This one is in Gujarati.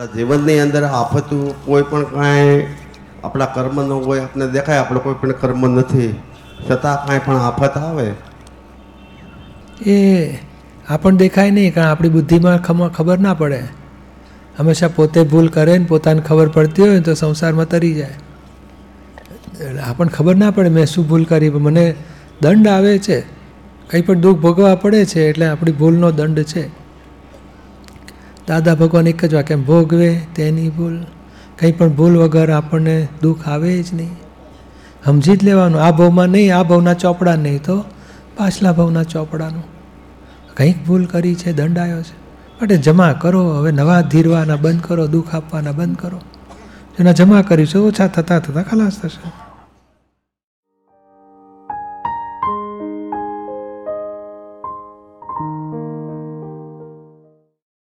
આપણા જીવનની અંદર આફતું કોઈ પણ કાંઈ આપણા કર્મનો હોય આપણે દેખાય, આપણે કોઈ પણ કર્મ નથી. છતાં કાંઈ પણ આફત આવે. એ આપણને દેખાય નહીં, કારણ આપણી બુદ્ધિમાં ખબર ના પડે. હંમેશા પોતે ભૂલ કરે ને પોતાને ખબર પડતી હોય ને તો સંસારમાં તરી જાય. આપણને ખબર ના પડે મેં શું ભૂલ કરી મને દંડ આવે છે. કંઈ પણ દુઃખ ભોગવવા પડે છે, એટલે આપણી ભૂલનો દંડ છે. દાદા ભગવાન એક જ વાક્ય ભોગવે તેની ભૂલ. કંઈ પણ ભૂલ વગર આપણને દુઃખ આવે જ નહીં. સમજી જ લેવાનું, આ ભાવમાં નહીં, આ ભાવના ચોપડા નહીં તો પાછલા ભાવના ચોપડાનું. કંઈક ભૂલ કરી છે, દંડાયો છે. માટે જમા કરો, હવે નવા ધીરવાના બંધ કરો, દુઃખ આપવાના બંધ કરો. જેના જમા કરીશું, ઓછા થતાં થતાં ખલાસ થશે.